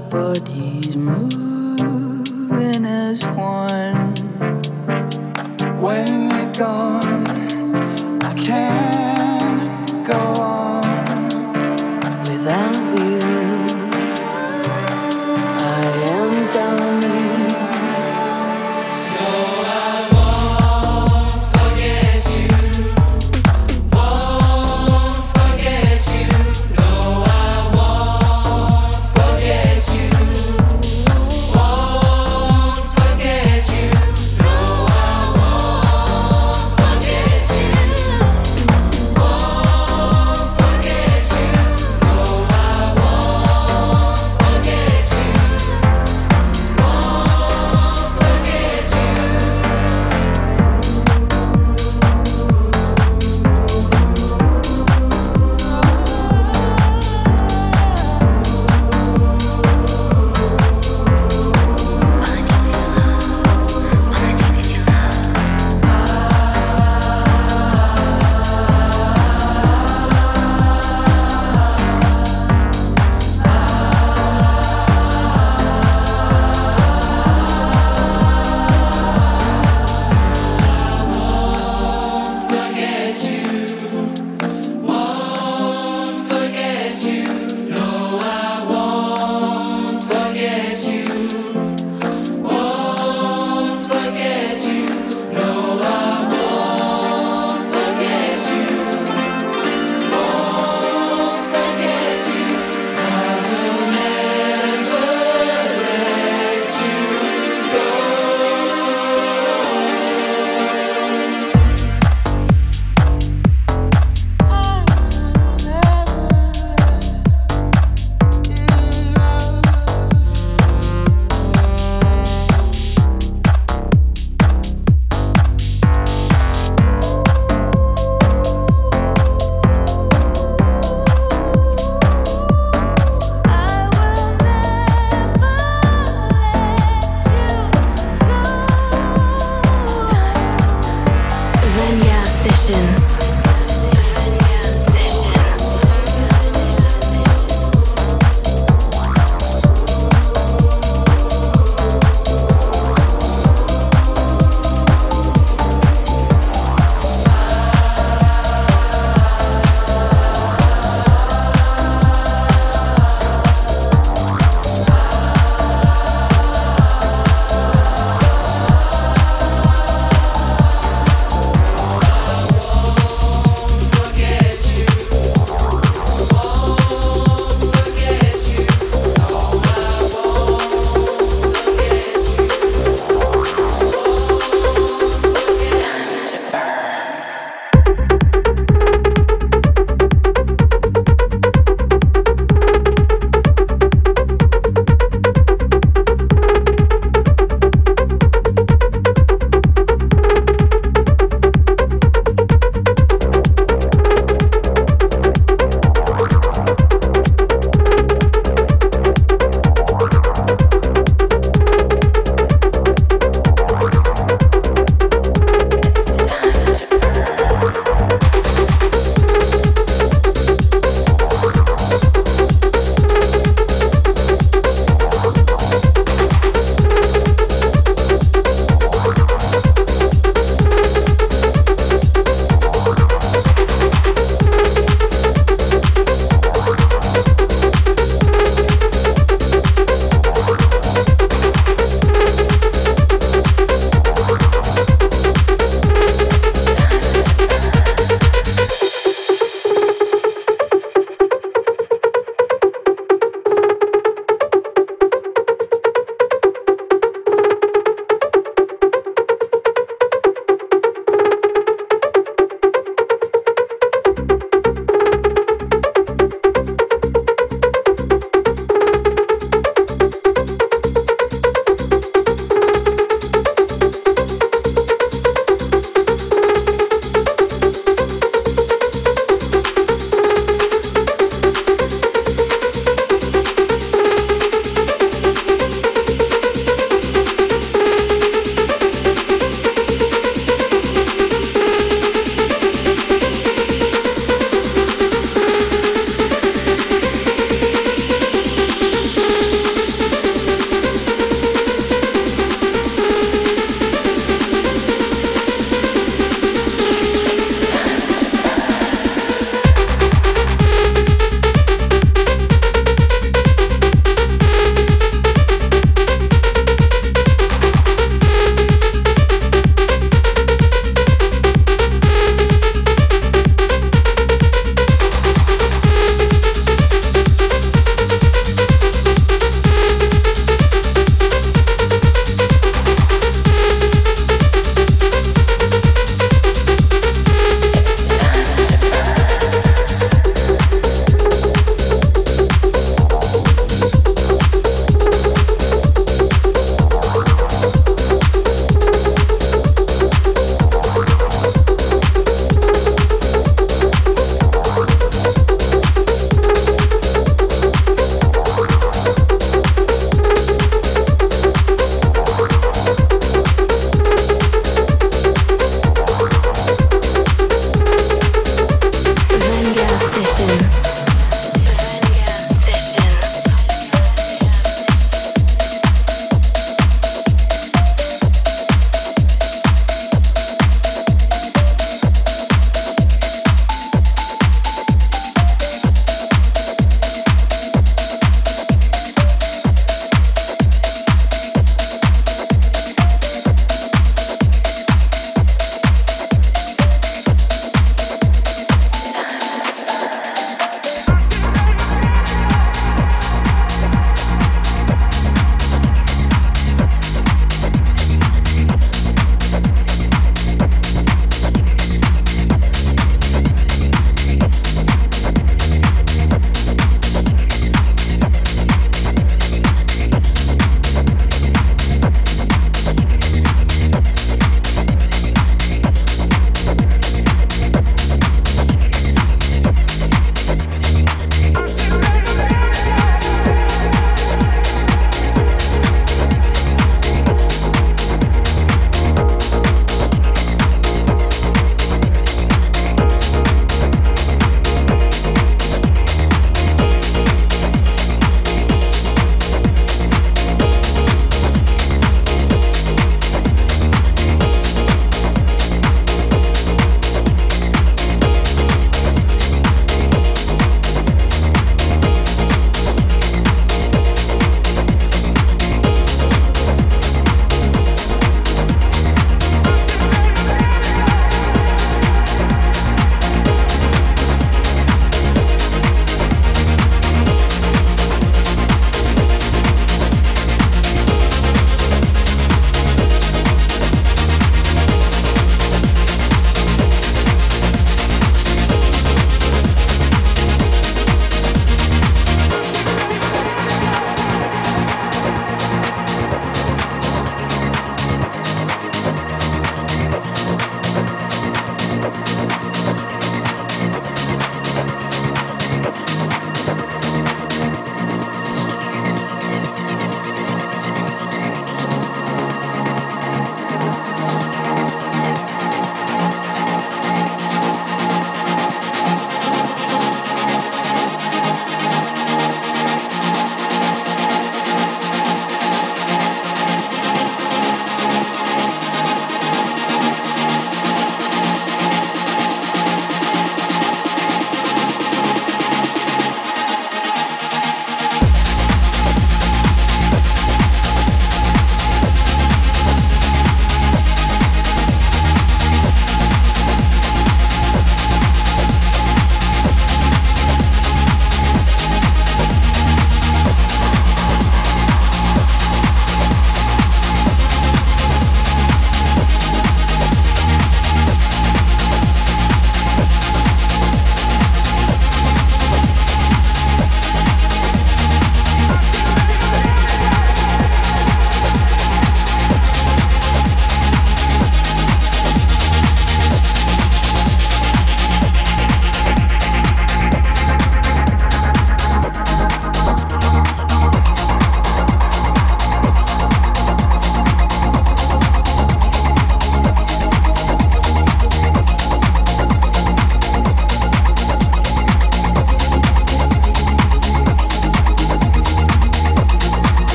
Bodies moving as one. When you're gone,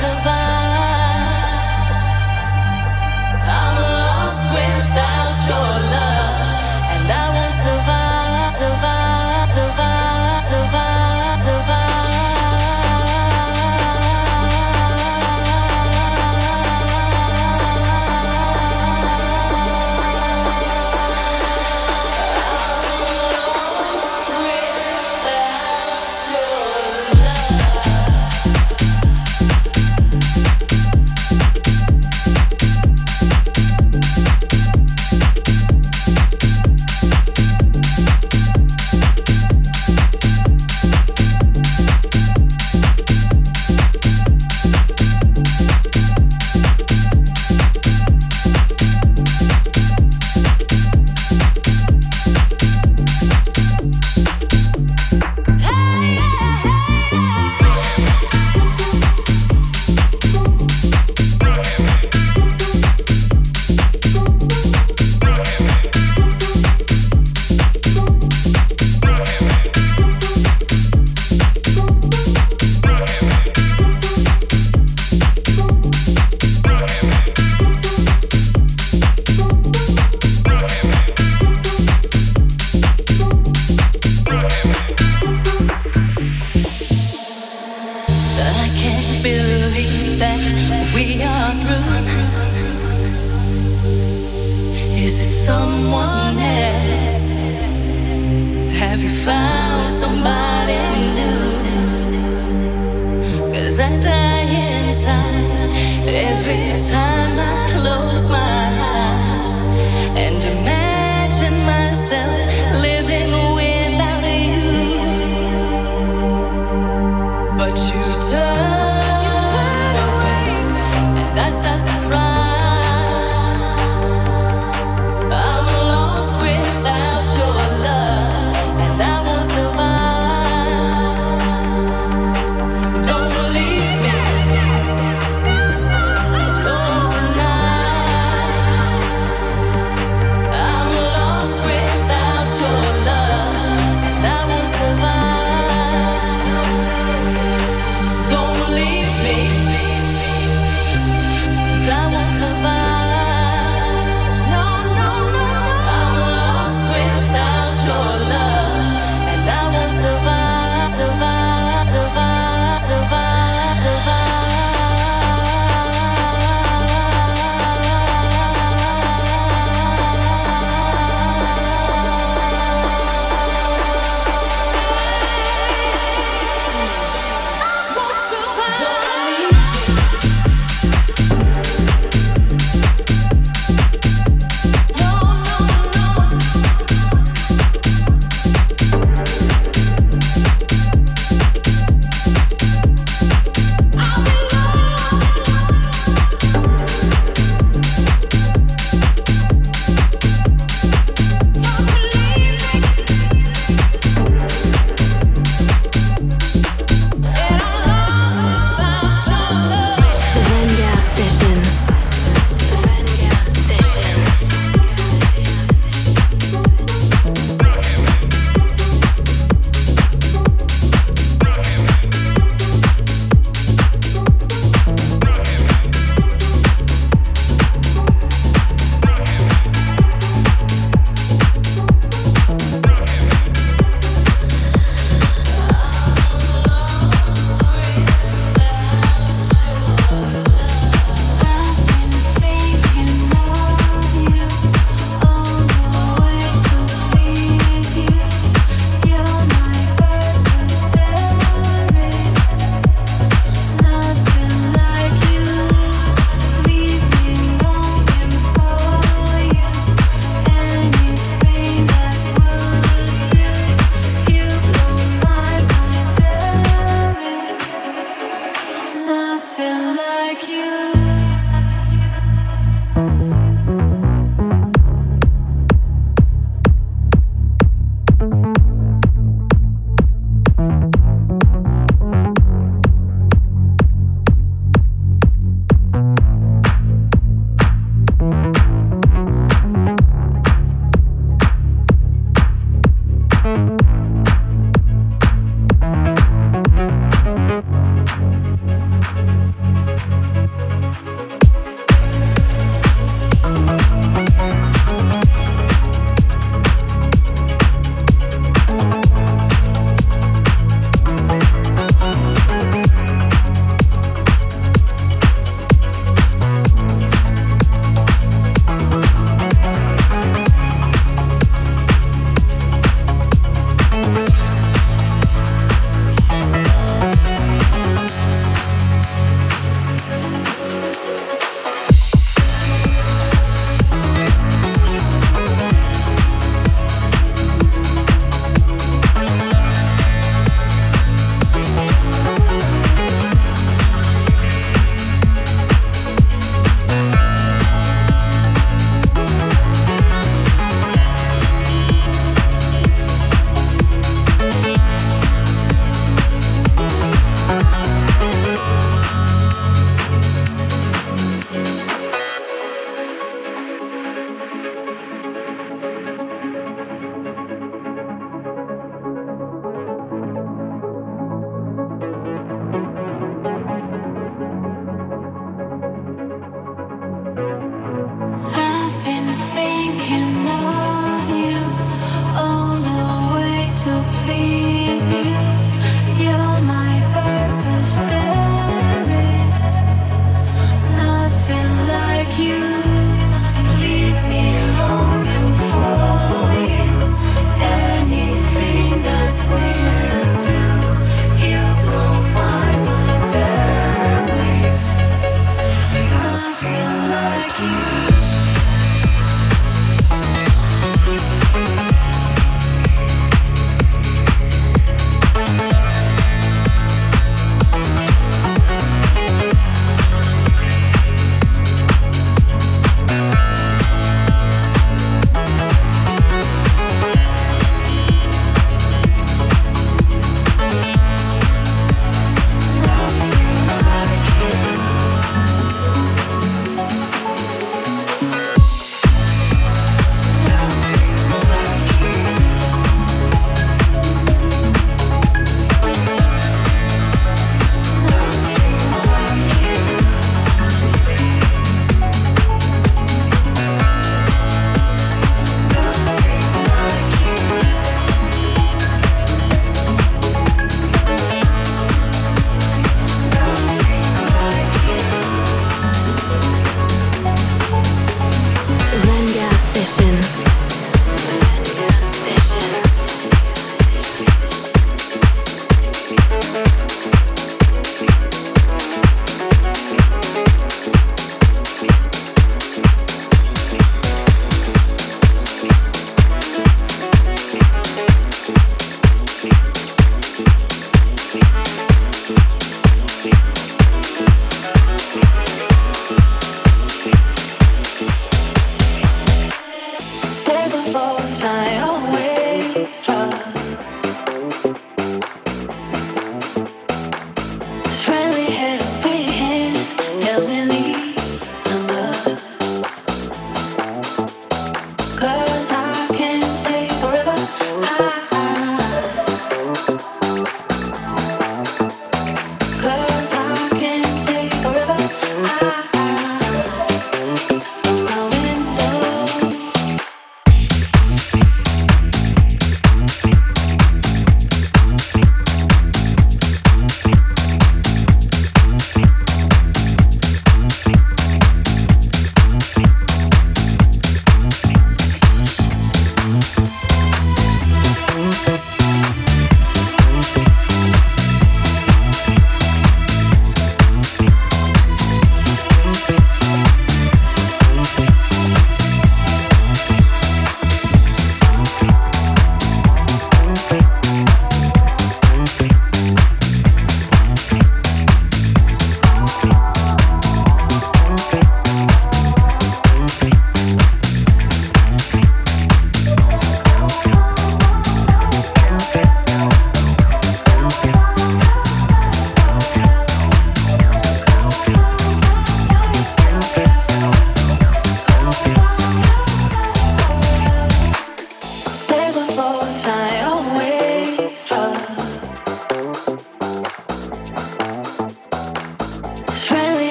Vanguard